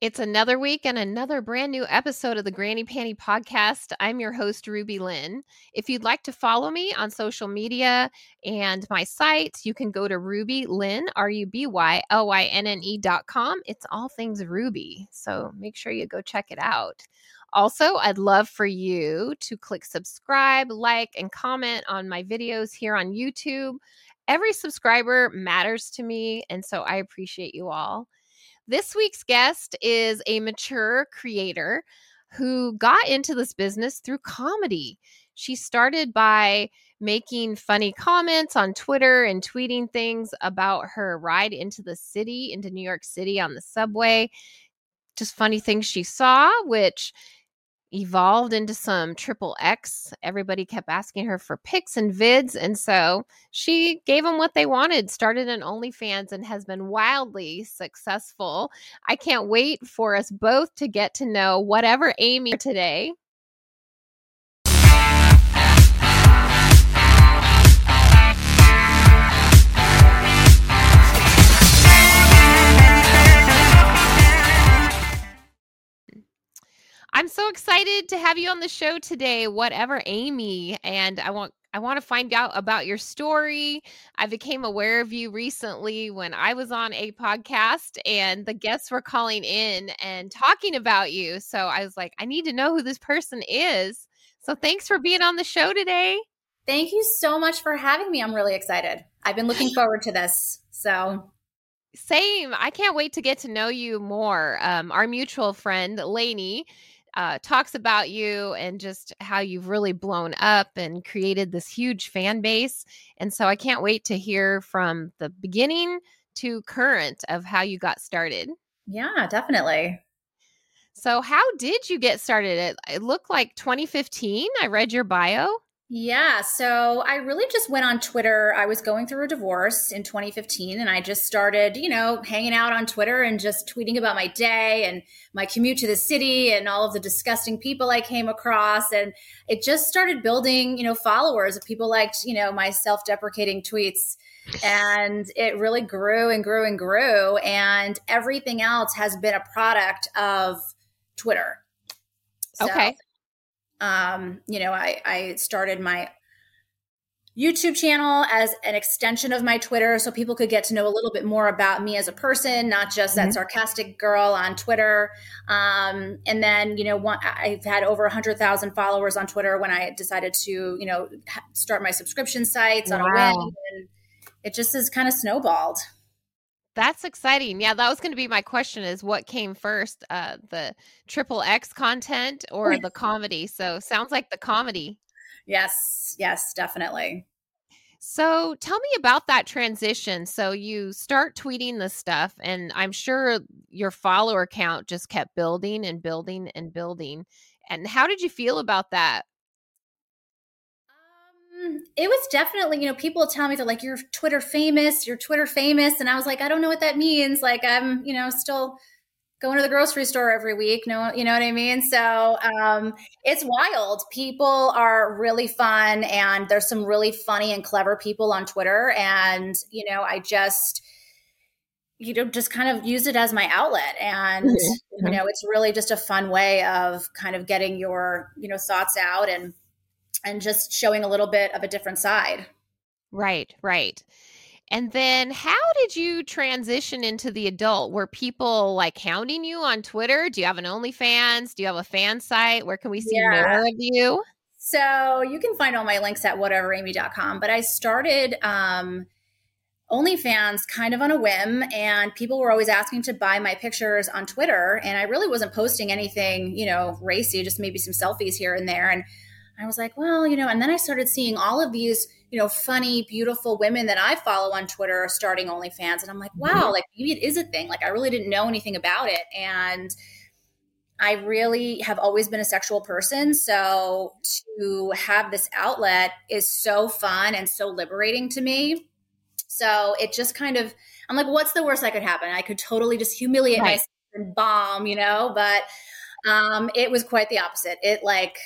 It's another week and another brand new episode of the Granny Panty Podcast. I'm your host, RubyLynne. If you'd like to follow me on social media and my site, you can go to RubyLynne, R U B Y L Y N N E dot com. It's all things Ruby. So make sure you go check it out. Also, I'd love for you to click subscribe, like, and comment on my videos here on YouTube. Every subscriber matters to me, and so I appreciate you all. This week's guest is a mature creator who got into this business through comedy. She started by making funny comments on Twitter and tweeting things about her ride into the city, into New York City on the subway. Just funny things she saw, which evolved into some triple X. Everybody kept asking her for pics and vids. And so she gave them what they wanted, started an OnlyFans, and has been wildly successful. I can't wait for us both to get to know whatever Amy today. Excited to have you on the show today, whatever Amy, and I want I want to find out about your story. I became aware of you recently when I was on a podcast and the guests were calling in and talking about you. So I was like, I need to know who this person is. So thanks for being on the show today. Thank you so much for having me. I'm really excited. I've been looking forward to this. So same. I can't wait to get to know you more. Um, our mutual friend, Lainey, uh, talks about you and just how you've really blown up and created this huge fan base. And so I can't wait to hear from the beginning to current of how you got started. Yeah, definitely. So, how did you get started? It, it looked like 2015. I read your bio. Yeah. So I really just went on Twitter. I was going through a divorce in 2015 and I just started, you know, hanging out on Twitter and just tweeting about my day and my commute to the city and all of the disgusting people I came across. And it just started building, you know, followers of people liked, you know, my self deprecating tweets. And it really grew and grew and grew. And everything else has been a product of Twitter. So, okay um, you know, I, I started my YouTube channel as an extension of my Twitter so people could get to know a little bit more about me as a person, not just mm-hmm. that sarcastic girl on Twitter. Um, and then, you know, one, I've had over 100,000 followers on Twitter when I decided to, you know, start my subscription sites wow. on a whim. And it just has kind of snowballed. That's exciting. Yeah, that was going to be my question is what came first, uh the triple X content or the comedy? So sounds like the comedy. Yes, yes, definitely. So tell me about that transition. So you start tweeting this stuff and I'm sure your follower count just kept building and building and building. And how did you feel about that? It was definitely, you know, people tell me they're like, you're Twitter famous, you're Twitter famous. And I was like, I don't know what that means. Like, I'm, you know, still going to the grocery store every week. No, you know what I mean? So um, it's wild. People are really fun, and there's some really funny and clever people on Twitter. And, you know, I just, you know, just kind of use it as my outlet. And, mm-hmm. you know, it's really just a fun way of kind of getting your, you know, thoughts out and, and just showing a little bit of a different side. Right, right. And then how did you transition into the adult? Were people like hounding you on Twitter? Do you have an OnlyFans? Do you have a fan site? Where can we see yeah. more of you? So you can find all my links at whateveramy.com. But I started um, OnlyFans kind of on a whim, and people were always asking to buy my pictures on Twitter. And I really wasn't posting anything, you know, racy, just maybe some selfies here and there. And I was like, well, you know, and then I started seeing all of these, you know, funny, beautiful women that I follow on Twitter are starting OnlyFans. And I'm like, wow, mm-hmm. like maybe it is a thing. Like I really didn't know anything about it. And I really have always been a sexual person. So to have this outlet is so fun and so liberating to me. So it just kind of, I'm like, what's the worst that could happen? I could totally just humiliate right. myself and bomb, you know, but um, it was quite the opposite. It like,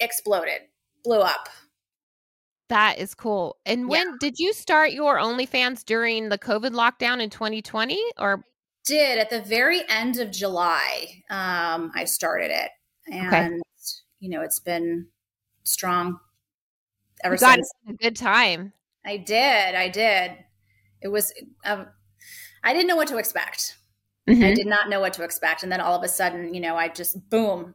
exploded, blew up. That is cool. And when yeah. did you start your OnlyFans during the COVID lockdown in 2020 or did at the very end of July. Um, I started it, and okay. you know it's been strong ever you since. a good time. I did. I did. It was. Um, I didn't know what to expect. Mm-hmm. I did not know what to expect, and then all of a sudden, you know, I just boom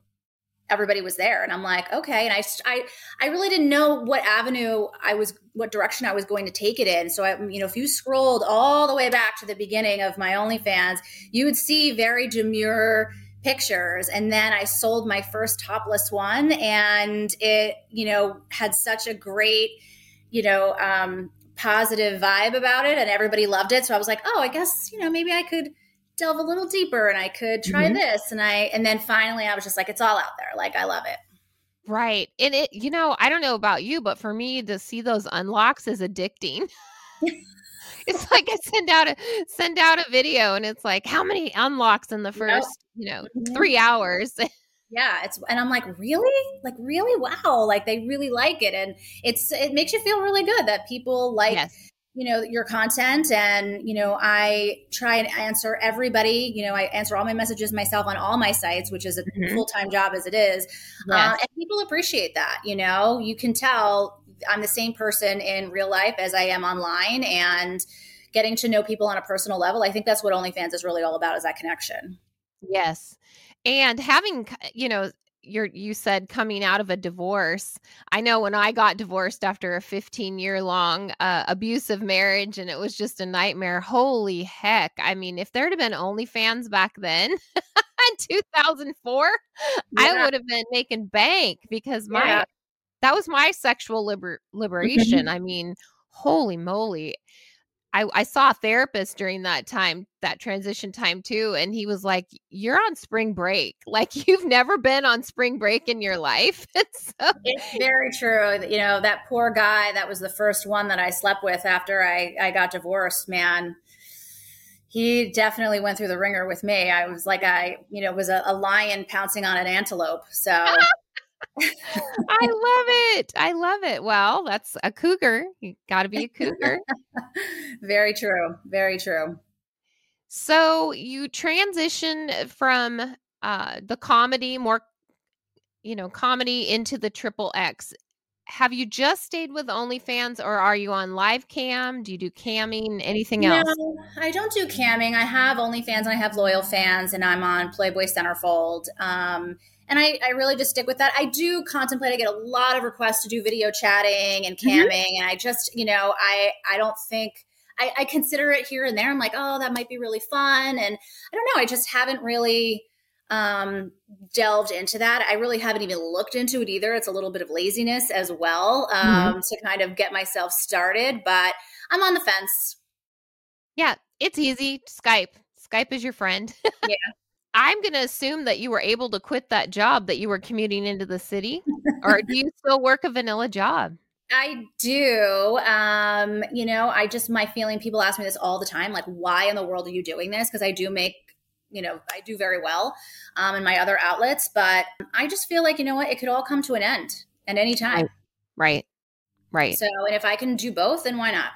everybody was there. And i'm like okay. And I, I i really didn't know what avenue i was what direction i was going to take it in. So i you know if you scrolled all the way back to the beginning of my onlyfans you would see very demure pictures. And then i sold my first topless one and it you know had such a great you know um positive vibe about it and everybody loved it. So i was like oh i guess you know maybe i could delve a little deeper and I could try mm-hmm. this. And I, and then finally I was just like, it's all out there. Like, I love it. Right. And it, you know, I don't know about you, but for me to see those unlocks is addicting. it's like I send out a send out a video and it's like how many unlocks in the first, you know, mm-hmm. 3 hours. yeah, it's and I'm like, "Really? Like really? Wow. Like they really like it." And it's it makes you feel really good that people like yes you know your content. And you know i try and answer everybody you know i answer all my messages myself on all my sites which is a mm-hmm. full-time job as it is. Uh, yes. uh, and people appreciate that you know? You can tell i'm the same person in real life as i am online and getting to know people on a personal level i think that's what onlyfans is really all about is that connection. Yes. And having you know you're you said coming out of a divorce. I know when i got divorced after a 15 year long uh, abusive marriage and it was just a nightmare holy heck. I mean if there'd have been onlyfans back then in 2004 yeah. i would have been making bank because my yeah. that was my sexual liber- liberation. I mean holy moly I, I saw a therapist during that time, that transition time too. And he was like, You're on spring break. Like you've never been on spring break in your life. so- it's very true. You know, that poor guy that was the first one that I slept with after I, I got divorced, man. He definitely went through the ringer with me. I was like, I, you know, was a, a lion pouncing on an antelope. So I love it. I love it. Well, that's a cougar. You got to be a cougar. Very true. Very true. So you transition from uh, the comedy, more, you know, comedy into the triple X. Have you just stayed with OnlyFans or are you on live cam? Do you do camming? Anything else? No, I don't do camming. I have OnlyFans and I have loyal fans and I'm on Playboy Centerfold. Um, and I, I really just stick with that. I do contemplate. I get a lot of requests to do video chatting and mm-hmm. camming, mm-hmm. and I just, you know, I I don't think I, I consider it here and there. I'm like, oh, that might be really fun, and I don't know. I just haven't really um, delved into that. I really haven't even looked into it either. It's a little bit of laziness as well um, mm-hmm. to kind of get myself started, but I'm on the fence. Yeah, it's easy. Skype. Skype is your friend. yeah. I'm going to assume that you were able to quit that job that you were commuting into the city, or do you still work a vanilla job? I do. Um, you know, I just, my feeling, people ask me this all the time like, why in the world are you doing this? Because I do make, you know, I do very well um, in my other outlets, but I just feel like, you know what, it could all come to an end at any time. Right. Right. So, and if I can do both, then why not?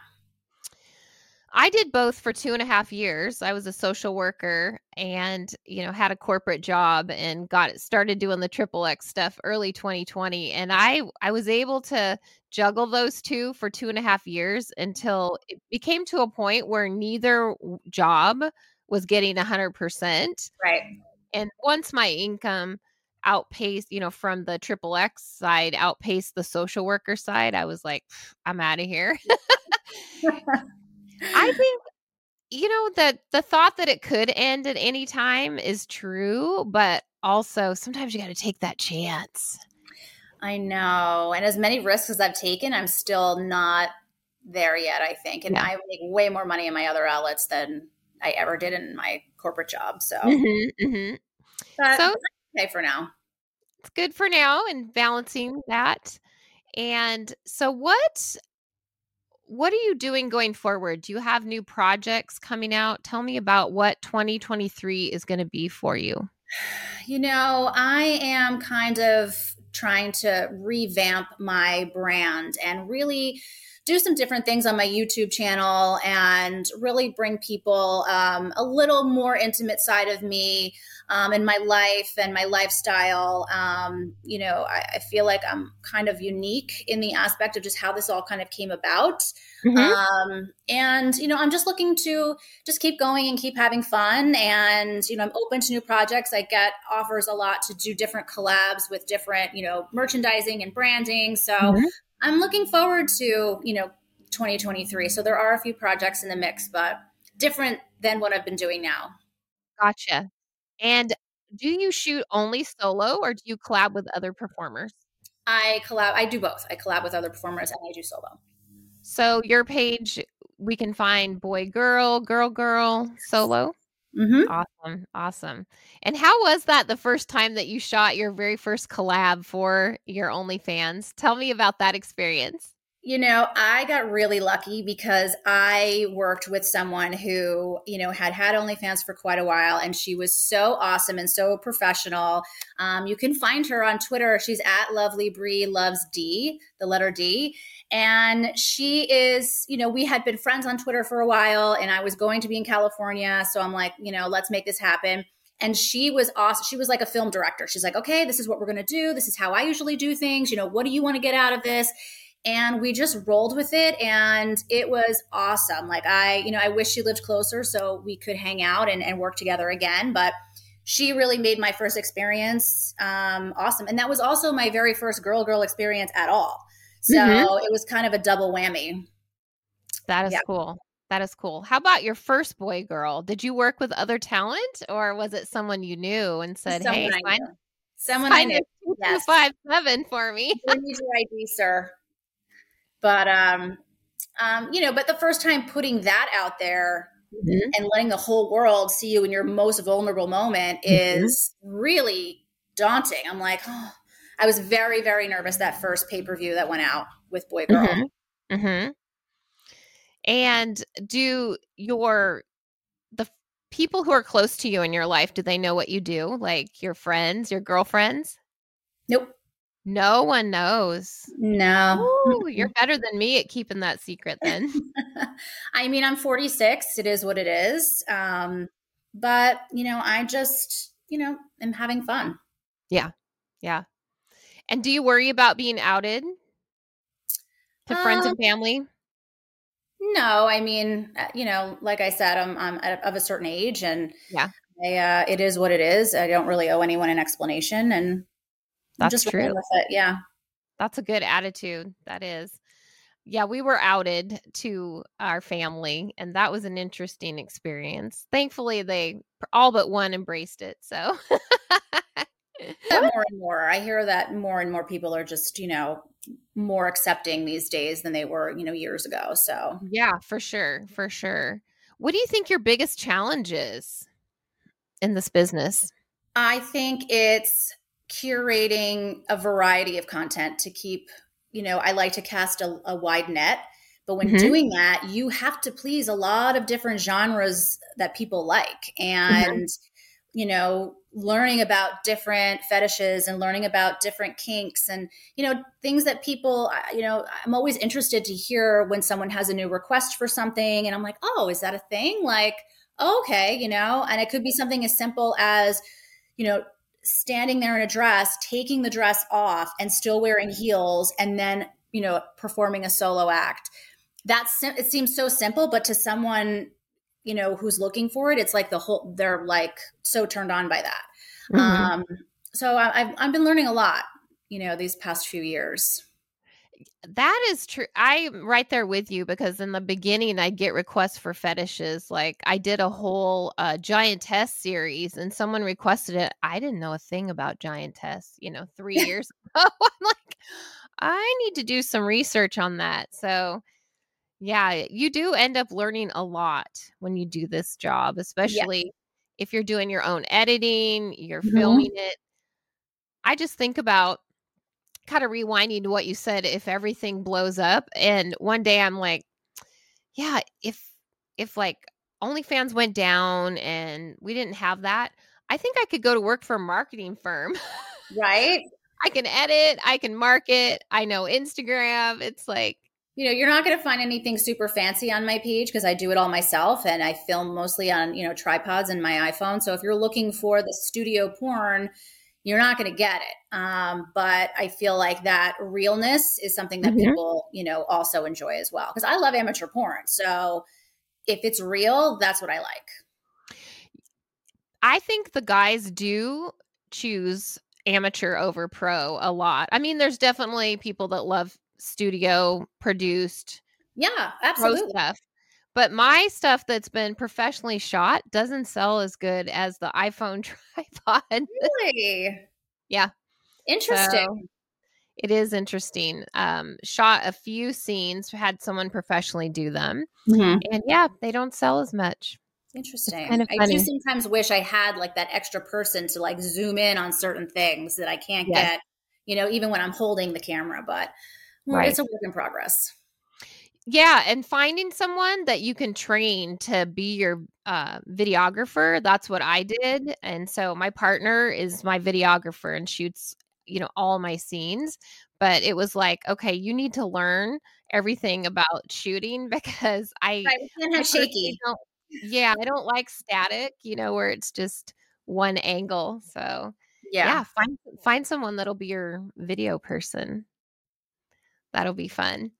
I did both for two and a half years. I was a social worker and, you know, had a corporate job and got started doing the triple X stuff early 2020. And I I was able to juggle those two for two and a half years until it became to a point where neither job was getting a hundred percent. Right. And once my income outpaced, you know, from the triple X side outpaced the social worker side, I was like, I'm out of here. I think you know that the thought that it could end at any time is true, but also sometimes you got to take that chance. I know. And as many risks as I've taken, I'm still not there yet, I think. And yeah. I make way more money in my other outlets than I ever did in my corporate job. So, mm-hmm, mm-hmm. so okay for now. It's good for now and balancing that. And so, what what are you doing going forward? Do you have new projects coming out? Tell me about what 2023 is going to be for you. You know, I am kind of trying to revamp my brand and really do some different things on my YouTube channel and really bring people um, a little more intimate side of me um, and my life and my lifestyle. Um, you know, I, I, feel like I'm kind of unique in the aspect of just how this all kind of came about. Mm-hmm. Um, and, you know, I'm just looking to just keep going and keep having fun. And, you know, I'm open to new projects. I get offers a lot to do different collabs with different, you know, merchandising and branding. So mm-hmm. I'm looking forward to, you know, 2023. So there are a few projects in the mix, but different than what I've been doing now. Gotcha. And do you shoot only solo or do you collab with other performers? I collab I do both. I collab with other performers and I do solo. So your page we can find boy girl, girl girl, solo. Mm-hmm. Awesome. Awesome. And how was that the first time that you shot your very first collab for your OnlyFans? Tell me about that experience. You know, I got really lucky because I worked with someone who, you know, had had OnlyFans for quite a while and she was so awesome and so professional. Um, you can find her on Twitter. She's at Lovely Bree Loves D, the letter D. And she is, you know, we had been friends on Twitter for a while and I was going to be in California. So I'm like, you know, let's make this happen. And she was awesome. She was like a film director. She's like, okay, this is what we're going to do. This is how I usually do things. You know, what do you want to get out of this? And we just rolled with it and it was awesome. Like i you know i wish she lived closer so we could hang out and, and work together again but she really made my first experience um, awesome. And that was also my very first girl girl experience at all. So mm-hmm. it was kind of a double whammy. That is yeah. cool. That is cool. How about your first boy girl? Did you work with other talent or was it someone you knew and said someone hey I someone I knew. Yes. five seven for me? We need your id sir but um, um, you know, but the first time putting that out there mm-hmm. and letting the whole world see you in your most vulnerable moment mm-hmm. is really daunting. I'm like, oh, I was very, very nervous that first pay per view that went out with Boy Girl. Mm-hmm. mm-hmm. And do your the people who are close to you in your life do they know what you do? Like your friends, your girlfriends? Nope. No one knows. No. Ooh, you're better than me at keeping that secret then. I mean, I'm 46. It is what it is. Um, but, you know, I just, you know, am having fun. Yeah. Yeah. And do you worry about being outed to friends and um, family? No, I mean, uh, you know, like I said, I'm, I'm of a certain age and yeah, I, uh, it is what it is. I don't really owe anyone an explanation and that's just true. With it. Yeah. That's a good attitude. That is. Yeah, we were outed to our family, and that was an interesting experience. Thankfully, they all but one embraced it. So, more and more, I hear that more and more people are just, you know, more accepting these days than they were, you know, years ago. So, yeah, for sure. For sure. What do you think your biggest challenge is in this business? I think it's curating a variety of content to keep, you know, I like to cast a, a wide net. But when mm-hmm. doing that, you have to please a lot of different genres that people like. And, mm-hmm. you know, learning about different fetishes and learning about different kinks and, you know, things that people, you know, I'm always interested to hear when someone has a new request for something. And I'm like, oh, is that a thing? Like, okay, you know, and it could be something as simple as, you know, standing there in a dress, taking the dress off and still wearing heels and then, you know, performing a solo act. That's it seems so simple, but to someone, you know, who's looking for it, it's like the whole they're like so turned on by that. Mm-hmm. Um so I, I've I've been learning a lot, you know, these past few years. That is true. I'm right there with you because in the beginning, I get requests for fetishes. Like I did a whole uh, giantess series, and someone requested it. I didn't know a thing about giantess. You know, three years ago. I'm like, I need to do some research on that. So, yeah, you do end up learning a lot when you do this job, especially yeah. if you're doing your own editing, you're mm-hmm. filming it. I just think about kind of rewinding to what you said if everything blows up and one day i'm like yeah if if like onlyfans went down and we didn't have that i think i could go to work for a marketing firm right I can edit, I can market, I know Instagram. It's like you know, you're not going to find anything super fancy on my page because I do it all myself and I film mostly on, you know, tripods and my iPhone. So if you're looking for the studio porn, you're not going to get it. Um, but I feel like that realness is something that mm-hmm. people, you know, also enjoy as well. Because I love amateur porn. So if it's real, that's what I like. I think the guys do choose amateur over pro a lot. I mean, there's definitely people that love studio produced yeah absolutely stuff but my stuff that's been professionally shot doesn't sell as good as the iphone tripod really yeah interesting so it is interesting um shot a few scenes had someone professionally do them mm-hmm. and yeah they don't sell as much Interesting. Kind of I do sometimes wish I had like that extra person to like zoom in on certain things that I can't yes. get, you know, even when I'm holding the camera. But right. it's a work in progress. Yeah, and finding someone that you can train to be your uh, videographer, that's what I did. And so my partner is my videographer and shoots, you know, all my scenes. But it was like, okay, you need to learn everything about shooting because I, have shaky. yeah, I don't like static, you know, where it's just one angle. So yeah, yeah find find someone that'll be your video person. That'll be fun.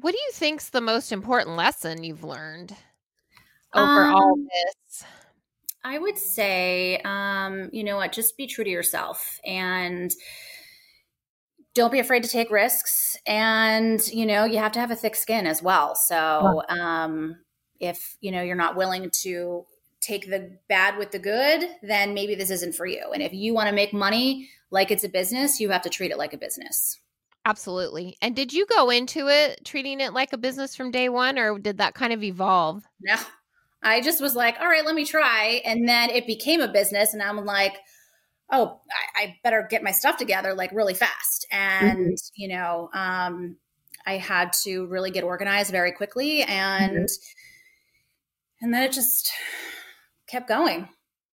What do you think's the most important lesson you've learned over um, all this? I would say, um, you know what, just be true to yourself and don't be afraid to take risks. And, you know, you have to have a thick skin as well. So, um, if, you know, you're not willing to take the bad with the good, then maybe this isn't for you. And if you want to make money like it's a business, you have to treat it like a business. Absolutely. And did you go into it treating it like a business from day one, or did that kind of evolve? No, I just was like, all right, let me try. And then it became a business. And I'm like, oh, I, I better get my stuff together like really fast. And, mm-hmm. you know, um, I had to really get organized very quickly. And, mm-hmm. and then it just kept going.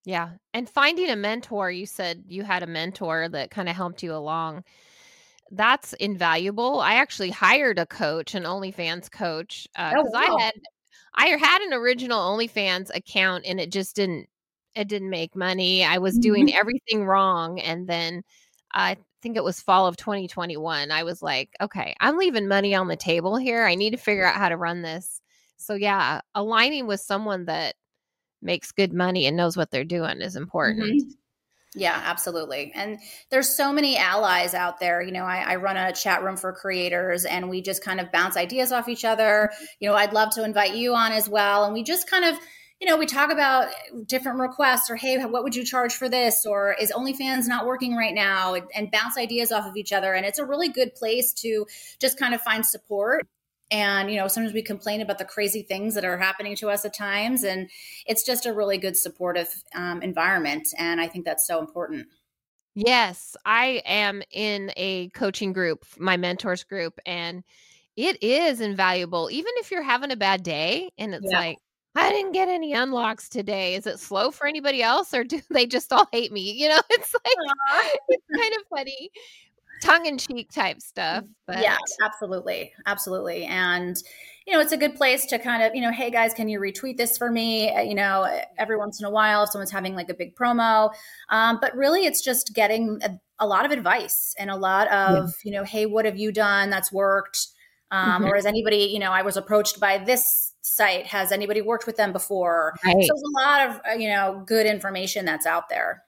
Yeah. And finding a mentor, you said you had a mentor that kind of helped you along. That's invaluable. I actually hired a coach, an OnlyFans coach, because uh, oh, wow. I had I had an original OnlyFans account and it just didn't it didn't make money. I was mm-hmm. doing everything wrong and then I think it was fall of 2021. I was like, okay, I'm leaving money on the table here. I need to figure out how to run this. So yeah, aligning with someone that makes good money and knows what they're doing is important. Mm-hmm. Yeah, absolutely. And there's so many allies out there. You know, I, I, run a chat room for creators and we just kind of bounce ideas off each other. You know, I'd love to invite you on as well. And we just kind of, you know, we talk about different requests or, hey, what would you charge for this? Or is OnlyFans not working right now? And, and bounce ideas off of each other. And it's a really good place to just kind of find support and you know sometimes we complain about the crazy things that are happening to us at times and it's just a really good supportive um, environment and i think that's so important yes i am in a coaching group my mentors group and it is invaluable even if you're having a bad day and it's yeah. like I didn't get any unlocks today. Is it slow for anybody else or do they just all hate me? You know, it's like it's kind of funny tongue in cheek type stuff. But yeah, absolutely. Absolutely. And, you know, it's a good place to kind of, you know, hey guys, can you retweet this for me? Uh, you know, every once in a while, if someone's having like a big promo. Um, but really, it's just getting a, a, lot of advice and a lot of, yeah. you know, hey, what have you done that's worked? Um, mm-hmm. Or is anybody, you know, I was approached by this site. Has anybody worked with them before? Right. So there's a lot of, uh, you know, good information that's out there.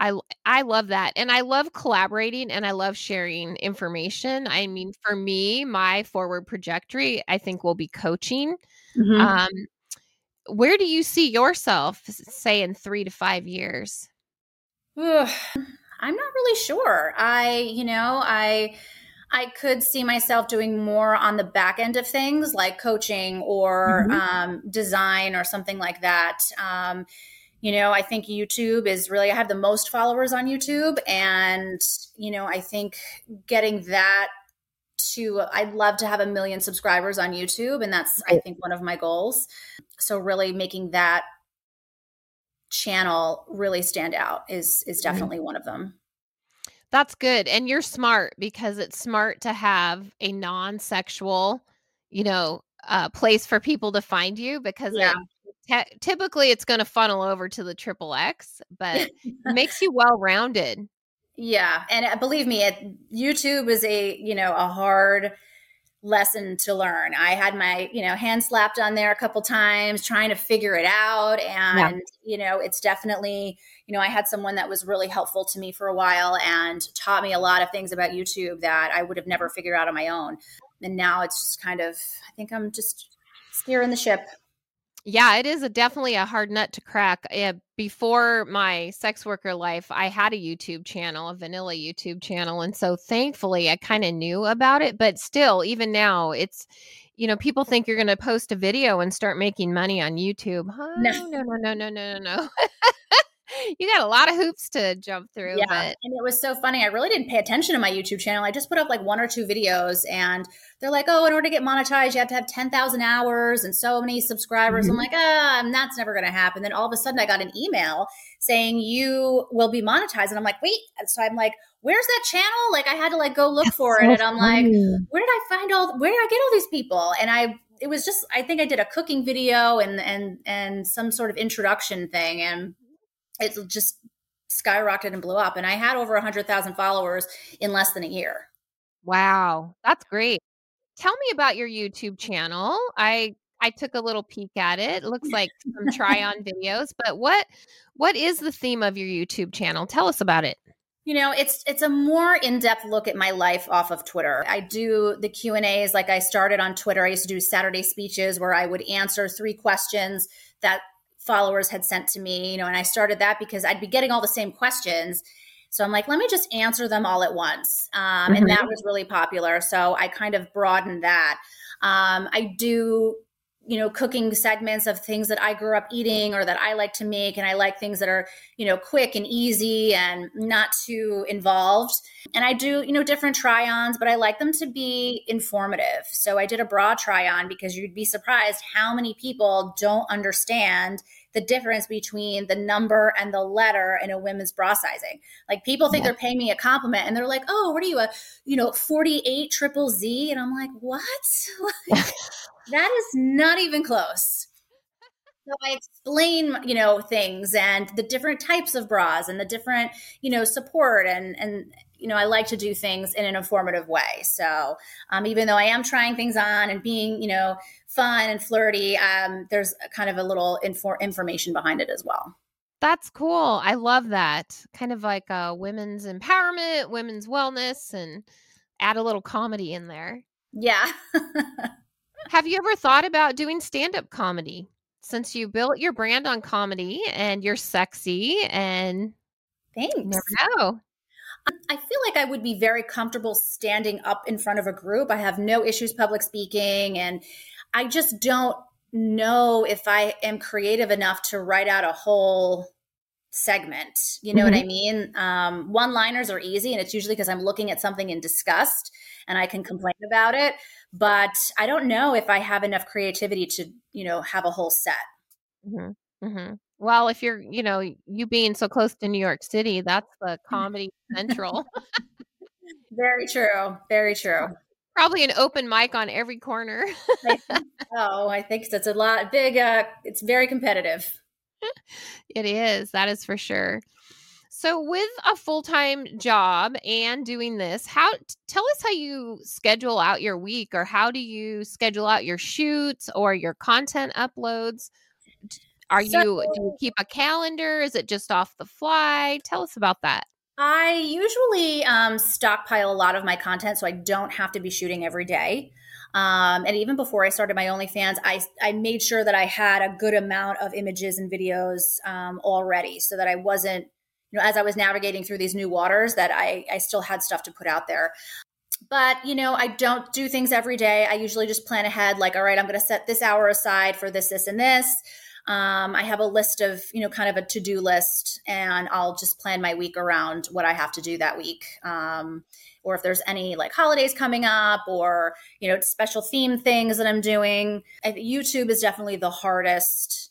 I I love that. And I love collaborating and I love sharing information. I mean, for me, my forward trajectory, I think will be coaching. Mm-hmm. Um, where do you see yourself, say, in three to five years? Ugh, I'm not really sure. I, you know, I I could see myself doing more on the back end of things like coaching or mm-hmm. um, design or something like that. Um, you know i think youtube is really i have the most followers on youtube and you know i think getting that to i'd love to have a million subscribers on youtube and that's i think one of my goals so really making that channel really stand out is is mm-hmm. definitely mm-hmm. one of them. That's good. And you're smart because it's smart to have a non-sexual, you know, uh, place for people to find you because yeah. it, t- typically it's going to funnel over to the triple X, but makes you well rounded. Yeah, and uh, believe me, it, YouTube is a you know a hard lesson to learn. I had my you know hand slapped on there a couple times trying to figure it out, and yeah. you know it's definitely you know I had someone that was really helpful to me for a while and taught me a lot of things about YouTube that I would have never figured out on my own and now it's just kind of i think i'm just steering the ship yeah, it is a definitely a hard nut to crack. Uh, before my sex worker life, I had a YouTube channel, a vanilla YouTube channel, and so thankfully I kind of knew about it, but still even now it's you know, people think you're going to post a video and start making money on YouTube. Oh, no, no, no, no, no, no, no. you got a lot of hoops to jump through. Yeah. But... And it was so funny. I really didn't pay attention to my YouTube channel. I just put up like one or two videos and they're like, oh, in order to get monetized, you have to have 10,000 hours and so many subscribers. Mm-hmm. I'm like, ah, that's never going to happen. Then all of a sudden I got an email saying you will be monetized. And I'm like, wait. And So I'm like, where's that channel? Like I had to like go look that's for so it. And I'm funny. like, where did I find all, where did I get all these people? And I, it was just, I think I did a cooking video and, and, and some sort of introduction thing. And it just skyrocketed and blew up. And I had over 100,000 followers in less than a year. Wow, that's great. Tell me about your YouTube channel. I I took a little peek at it. It looks like some try on videos, but what what is the theme of your YouTube channel? Tell us about it. You know, it's it's a more in-depth look at my life off of Twitter. I do the Q&As like I started on Twitter. I used to do Saturday speeches where I would answer three questions that followers had sent to me, you know, and I started that because I'd be getting all the same questions. So I'm like, let me just answer them all at once. Um, mm-hmm. And that mm-hmm. was really popular. So I kind of broadened that. Um, I do you know cooking segments of things that i grew up eating or that i like to make and i like things that are you know quick and easy and not too involved and i do you know different try-ons but i like them to be informative so i did a bra try-on because you'd be surprised how many people don't understand the difference between the number and the letter in a women's bra sizing. Like people think yeah. they're paying me a compliment and they're like, "Oh, what are you a, you know, 48 triple Z?" And I'm like, "What?" That is not even close. So I explain, you know, things and the different types of bras and the different, you know, support and and you know, I like to do things in an informative way. So um, even though I am trying things on and being, you know, fun and flirty, um, there's kind of a little infor- information behind it as well. That's cool. I love that. Kind of like a women's empowerment, women's wellness, and add a little comedy in there. Yeah. Have you ever thought about doing stand up comedy? Since you built your brand on comedy and you're sexy and thanks. Never know. I feel like I would be very comfortable standing up in front of a group. I have no issues public speaking, and I just don't know if I am creative enough to write out a whole segment. You know mm-hmm. what I mm-hmm. mean? Um, one liners are easy, and it's usually because I'm looking at something in disgust and I can complain about it. But I don't know if I have enough creativity to, you know, have a whole set. Mm-hmm. Mm-hmm. Well, if you're, you know, you being so close to New York City, that's the comedy central. Very true. Very true. Probably an open mic on every corner. Oh, I think that's a lot big. Uh, it's very competitive. it is. That is for sure. So, with a full time job and doing this, how tell us how you schedule out your week, or how do you schedule out your shoots or your content uploads? Are so, you do you keep a calendar? Is it just off the fly? Tell us about that. I usually um, stockpile a lot of my content so I don't have to be shooting every day. Um, and even before I started my OnlyFans, I, I made sure that I had a good amount of images and videos um, already so that I wasn't you know, as I was navigating through these new waters, that I, I still had stuff to put out there. But, you know, I don't do things every day. I usually just plan ahead, like, all right, I'm going to set this hour aside for this, this, and this. Um, I have a list of, you know, kind of a to do list, and I'll just plan my week around what I have to do that week. Um, or if there's any like holidays coming up or, you know, special theme things that I'm doing. YouTube is definitely the hardest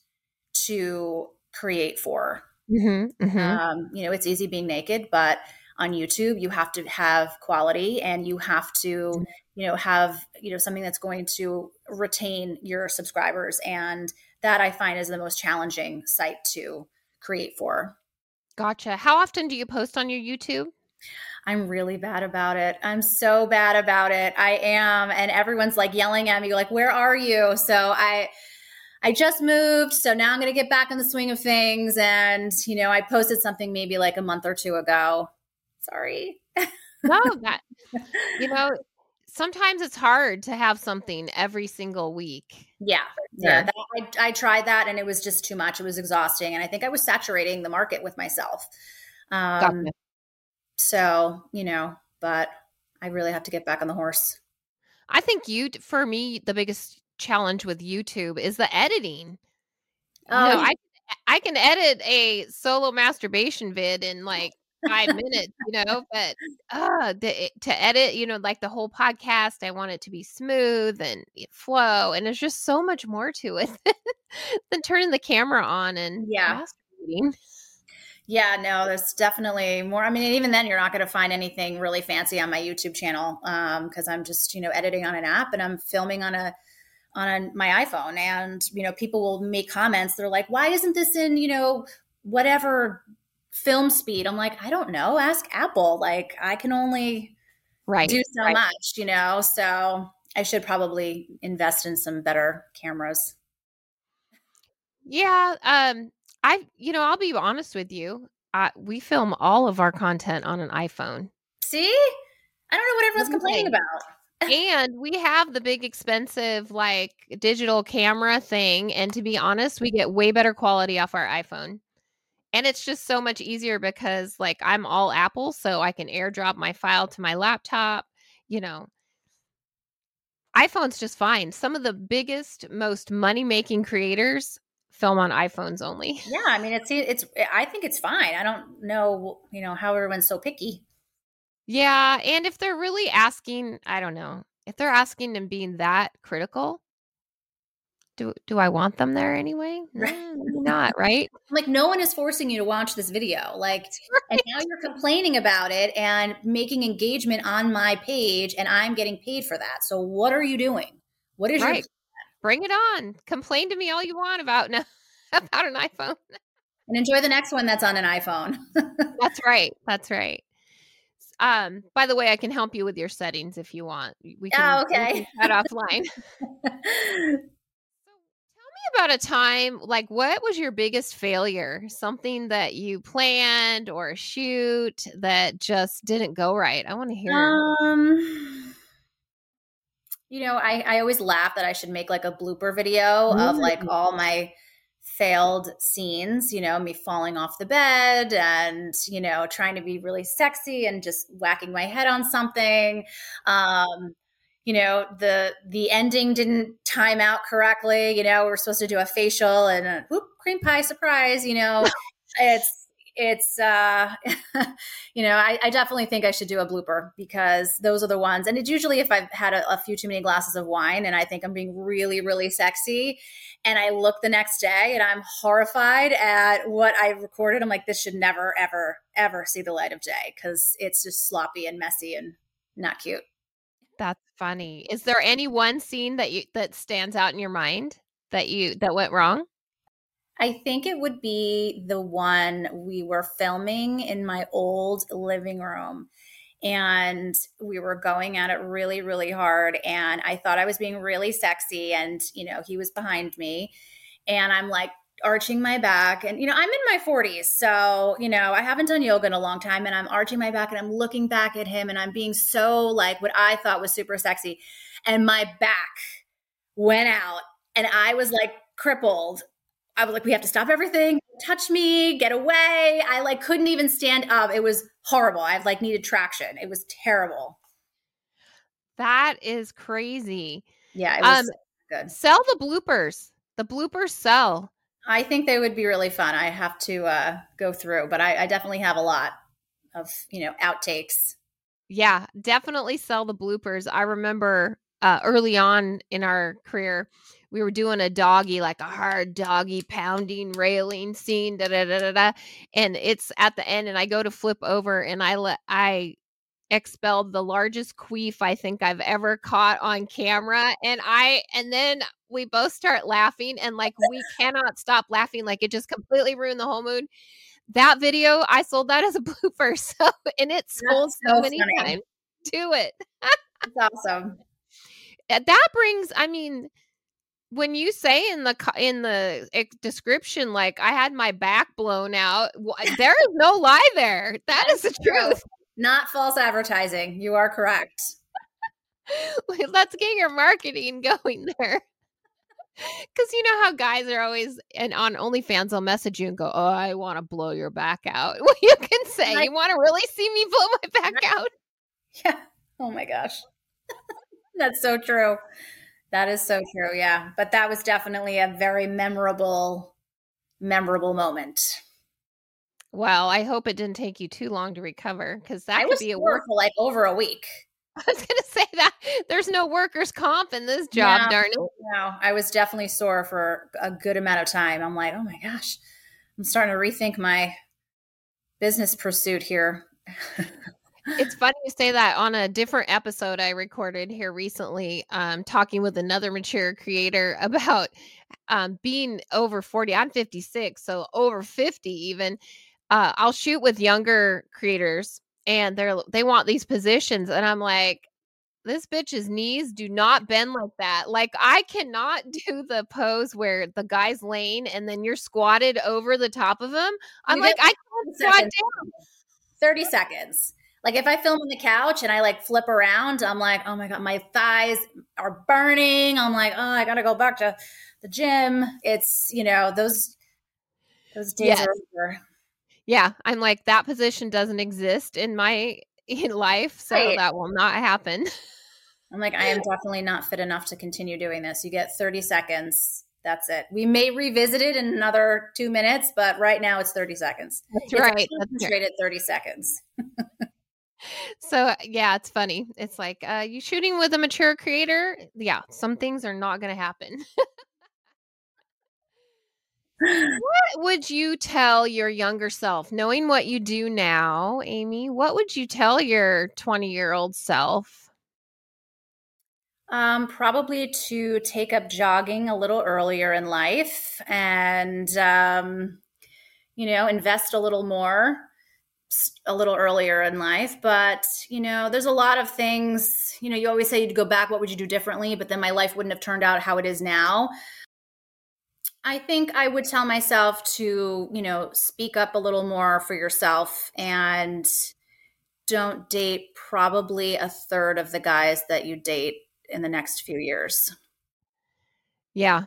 to create for. Mm-hmm, mm-hmm. Um, you know, it's easy being naked, but on YouTube, you have to have quality and you have to, Mm-hmm. you know, have, you know, something that's going to retain your subscribers. And that I find is the most challenging site to create for. Gotcha. How often do you post on your YouTube? I'm really bad about it. I'm so bad about it. I am. And everyone's like yelling at me, like, where are you? So I, I just moved. So now I'm going to get back in the swing of things. And, you know, I posted something maybe like a month or two ago. Sorry. No, that you know, sometimes it's hard to have something every single week. Yeah. Yeah. That, I, I tried that and it was just too much. It was exhausting. And I think I was saturating the market with myself. Um, Gotcha. So, you know, but I really have to get back on the horse. I think you for me the biggest challenge with YouTube is the editing. Oh, no, I I can edit a solo masturbation vid in like five minutes, you know, but uh the, to edit, you know, like the whole podcast, I want it to be smooth and flow, and there's just so much more to it than turning the camera on and Yeah. masturbating. Yeah, no, there's definitely more. I mean, even then, you're not going to find anything really fancy on my YouTube channel because I'm just, you know, editing on an app and I'm filming on a on my iPhone. And you know, people will make comments. They're like, "Why isn't this in, you know, whatever film speed?" I'm like, I don't know. Ask Apple. Like, I can only Right. do so right. much, you know. So I should probably invest in some better cameras. Yeah, um I you know, I'll be honest with you. I, we film all of our content on an iPhone. See, I don't know what everyone's complaining about. And we have the big expensive like digital camera thing and to be honest, we get way better quality off our iPhone. And it's just so much easier because like I'm all Apple so I can airdrop my file to my laptop, you know. iPhone's just fine. Some of the biggest most money-making creators film on iPhones only. Yeah, I mean, it's it's. I think it's fine. I don't know, you know, how everyone's so picky. Yeah, and if they're really asking, I don't know, if they're asking and being that critical, do do I want them there anyway? Right. Mm, not, right? Like, no one is forcing you to watch this video. Like, and now you're complaining about it and making engagement on my page, and I'm getting paid for that. So, what are you doing? What is Right. Bring it on. Complain to me all you want about no, about an iPhone. and enjoy the next one that's on an iPhone? That's right. That's right. Um, by the way, I can help you with your settings if you want. We can, Oh, we can okay. chat offline. about a time like what was your biggest failure something that you planned or shoot that just didn't go right i want to hear um, you know, I I always laugh that I should make like a blooper video of like Mm. all my failed scenes, you know, me falling off the bed and, you know, trying to be really sexy and just whacking my head on something. Um, you know, the the ending didn't time out correctly, you know, we are supposed to do a facial and a whoop, cream pie surprise, you know. it's it's uh you know I, I definitely think i should do a blooper because those are the ones and it's usually if i've had a, a few too many glasses of wine and i think i'm being really really sexy and i look the next day and i'm horrified at what i recorded i'm like this should never ever ever see the light of day because it's just sloppy and messy and not cute. That's funny. Is there any one scene that you that stands out in your mind that you that went wrong I think it would be the one we were filming in my old living room. And we were going at it really, really hard. And I thought I was being really sexy. And, you know, he was behind me. And I'm like arching my back. And, you know, I'm in my 40s. So, you know, I haven't done yoga in a long time. And I'm arching my back and I'm looking back at him. And I'm being so like what I thought was super sexy. And my back went out. And I was like crippled I was like, we have to stop everything. Touch me, get away. I like couldn't even stand up. It was horrible. I like needed traction. It was terrible. that is crazy Yeah, it was um good. sell the bloopers the bloopers sell I think they would be really fun. I have to uh, go through, but I, I definitely have a lot of you know outtakes. Yeah, definitely sell the bloopers. I remember uh, early on in our career, we were doing a doggy, like a hard doggy pounding railing scene, da da da da da. And it's at the end, and I go to flip over and I let I expelled the largest queef I think I've ever caught on camera. And I and then we both start laughing and like we cannot stop laughing. Like it just completely ruined the whole mood. That video, I sold that as a blooper. So and it sold so, so, many funny. times to it. That's awesome. That brings, I mean, when you say in the in the description like i had my back blown out there is no lie there that is the truth not false advertising. You are correct. Let's get your marketing going there. Because you know how guys are always, and on OnlyFans, they'll message you and go, Oh, I want to blow your back out. Well, you can say, like, You want to really see me blow my back out? Yeah. Oh my gosh. That's so true. That is so true. Yeah. But that was definitely a very memorable, memorable moment. Well, I hope it didn't take you too long to recover because that I could be a work for like over a week. I was going to say that there's no workers' comp in this job, no, darn it. No, I was definitely sore for a good amount of time. I'm like, oh my gosh, I'm starting to rethink my business pursuit here. it's funny you say that on a different episode I recorded here recently, um, talking with another mature creator about um, being over 40. I'm 56, so over 50 even uh, I'll shoot with younger creators and they're they want these positions and I'm like this bitch's knees do not bend like that. Like I cannot do the pose where the guy's laying and then you're squatted over the top of him. I'm you like I can't squat down. 30 seconds. Like if I film on the couch and I like flip around, I'm like, oh my god, my thighs are burning. I'm like, oh, I gotta go back to the gym. It's you know those those days yes. are over yeah, I'm like that position doesn't exist in my in life, so right. that will not happen. I'm like I am definitely not fit enough to continue doing this. You get 30 seconds. That's it. We may revisit it in another 2 minutes, but right now it's 30 seconds. That's it's right. Concentrated 30 seconds. so yeah, it's funny. It's like uh you shooting with a mature creator? Yeah, some things are not going to happen. what would you tell your younger self, knowing what you do now, Amy? What would you tell your 20 year old self? Um, probably to take up jogging a little earlier in life and, um, you know, invest a little more a little earlier in life. But, you know, there's a lot of things, you know, you always say you'd go back, what would you do differently? But then my life wouldn't have turned out how it is now. I think I would tell myself to, you know, speak up a little more for yourself and don't date probably a third of the guys that you date in the next few years. Yeah.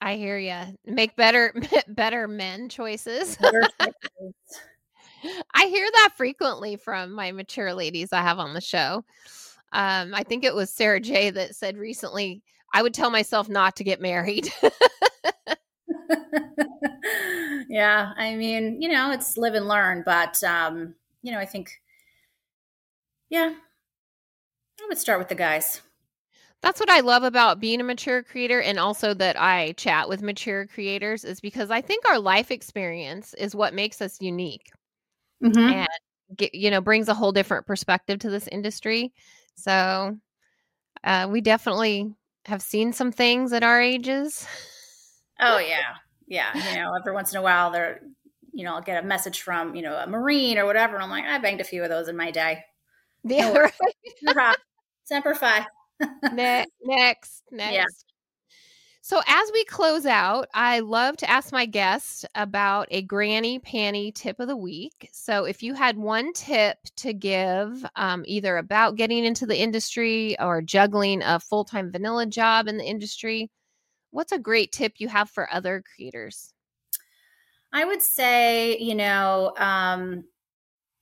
I hear you. Make better better men choices. I hear that frequently from my mature ladies I have on the show. Um, I think it was Sarah J that said recently, I would tell myself not to get married. yeah, I mean, you know, it's live and learn, but um, you know, I think yeah. I would start with the guys. That's what I love about being a mature creator and also that I chat with mature creators is because I think our life experience is what makes us unique. Mm-hmm. And get, you know, brings a whole different perspective to this industry. So, uh, we definitely have seen some things at our ages. Oh yeah, yeah. You know, every once in a while, there, you know, I'll get a message from you know a marine or whatever. And I'm like, I banged a few of those in my day. Yeah, no right. Semper Fi. next, next, next. Yeah. So, as we close out, I love to ask my guests about a granny panty tip of the week. So, if you had one tip to give, um, either about getting into the industry or juggling a full time vanilla job in the industry, what's a great tip you have for other creators? I would say, you know, um,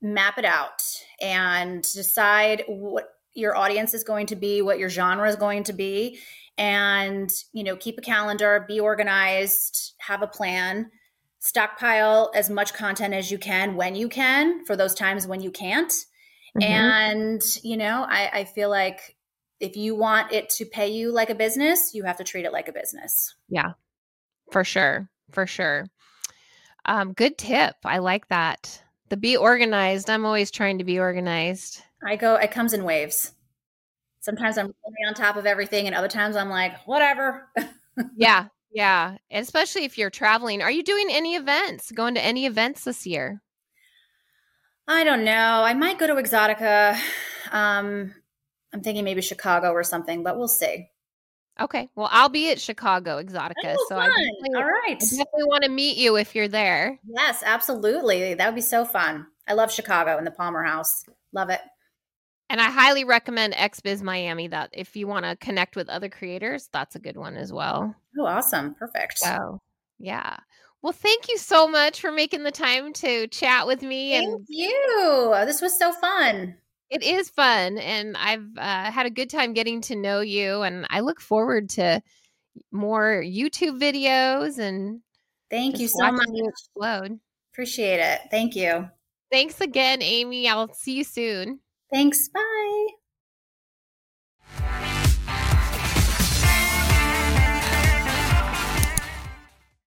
map it out and decide what your audience is going to be, what your genre is going to be, and you know keep a calendar be organized have a plan stockpile as much content as you can when you can for those times when you can't mm-hmm. and you know I, I feel like if you want it to pay you like a business, you have to treat it like a business. Yeah, for sure. For sure. Um, good tip. I like that. The be organized. I'm always trying to be organized. I go, it comes in waves. Sometimes I'm really on top of everything, and other times I'm like, whatever. yeah. Yeah. Especially if you're traveling. Are you doing any events? Going to any events this year? I don't know. I might go to Exotica. Um, I'm thinking maybe Chicago or something, but we'll see. Okay. Well, I'll be at Chicago Exotica. Oh, so fun. I All right. I definitely want to meet you if you're there. Yes, absolutely. That would be so fun. I love Chicago and the Palmer House. Love it. And I highly recommend XBiz Miami. That if you want to connect with other creators, that's a good one as well. Oh, awesome. Perfect. So, yeah. Well, thank you so much for making the time to chat with me. Thank and you. This was so fun. It is fun, and I've uh, had a good time getting to know you. And I look forward to more YouTube videos and thank you so much. You explode. Appreciate it. Thank you. Thanks again, Amy. I'll see you soon. Thanks. Bye.